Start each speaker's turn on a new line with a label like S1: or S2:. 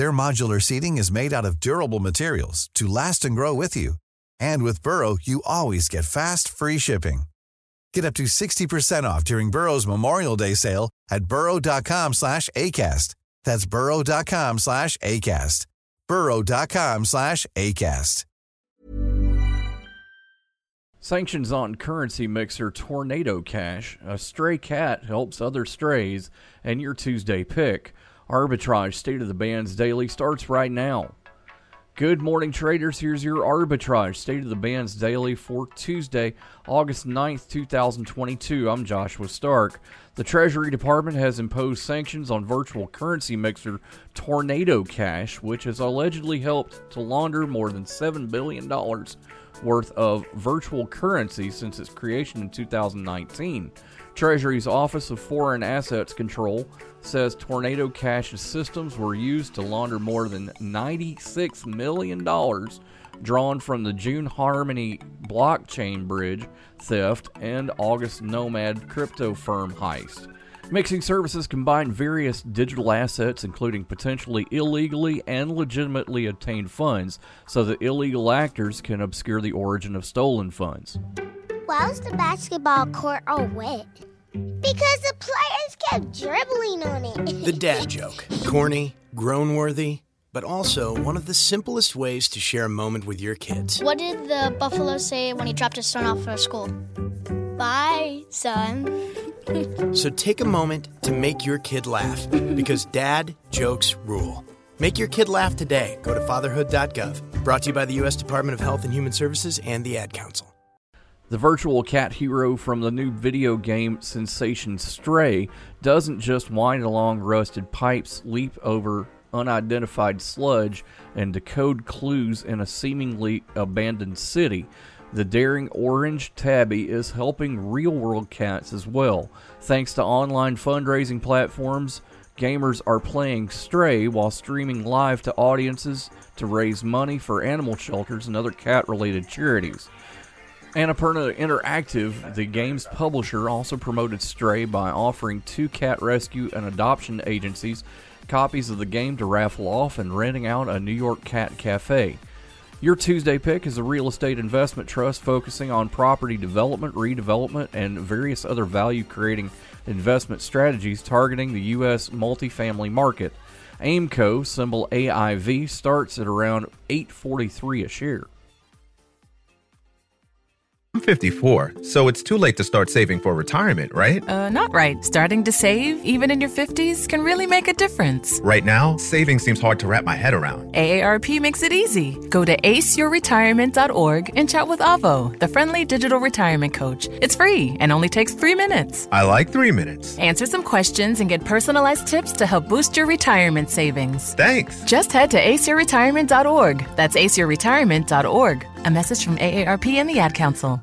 S1: Their modular seating is made out of durable materials to last and grow with you. And with Burrow, you always get fast, free shipping. Get up to 60% off during Burrow's Memorial Day sale at burrow.com slash ACAST. That's burrow.com slash ACAST. burrow.com slash ACAST.
S2: Sanctions on currency mixer Tornado Cash. A stray cat helps other strays, and your Tuesday pick. Arbitrage State of the Bands Daily starts right now. Good morning, traders. Here's your Arbitrage State of the Bands Daily for Tuesday, August 9th, 2022. I'm Joshua Stark. The Treasury Department has imposed sanctions on virtual currency mixer Tornado Cash, which has allegedly helped to launder more than $7 billion worth of virtual currency since its creation in 2019. Treasury's Office of Foreign Assets Control says Tornado Cash's systems were used to launder more than $96 million drawn from the June Harmony blockchain bridge theft and August Nomad crypto firm heist. Mixing services combine various digital assets, including potentially illegally and legitimately obtained funds, so that illegal actors can obscure the origin of stolen funds.
S3: Why was the basketball court all wet? Because the players kept dribbling on it.
S4: The dad joke. Corny, groan worthy, but also one of the simplest ways to share a moment with your kids.
S5: What did the buffalo say when he dropped his son off for school? Bye, son.
S4: So take a moment to make your kid laugh because dad jokes rule. Make your kid laugh today. Go to fatherhood.gov. Brought to you by the U.S. Department of Health and Human Services and the Ad Council.
S2: The virtual cat hero from the new video game sensation Stray doesn't just wind along rusted pipes, leap over unidentified sludge, and decode clues in a seemingly abandoned city. The daring orange tabby is helping real world cats as well. Thanks to online fundraising platforms, gamers are playing Stray while streaming live to audiences to raise money for animal shelters and other cat related charities. Annapurna Interactive, the game's publisher, also promoted Stray by offering two cat rescue and adoption agencies copies of the game to raffle off and renting out a New York cat cafe. Your Tuesday pick is a real estate investment trust focusing on property development, redevelopment, and various other value creating investment strategies targeting the U.S. multifamily market. Aimco, symbol AIV, starts at around 843 a share.
S6: I'm 54, so it's too late to start saving for retirement, right?
S7: Uh, not right. Starting to save, even in your 50s, can really make a difference.
S6: Right now, saving seems hard to wrap my head around.
S7: AARP makes it easy. Go to aceyourretirement.org and chat with Avo, the friendly digital retirement coach. It's free and only takes three minutes.
S6: I like three minutes.
S7: Answer some questions and get personalized tips to help boost your retirement savings.
S6: Thanks.
S7: Just head to aceyourretirement.org. That's aceyourretirement.org. A message from AARP and the Ad Council.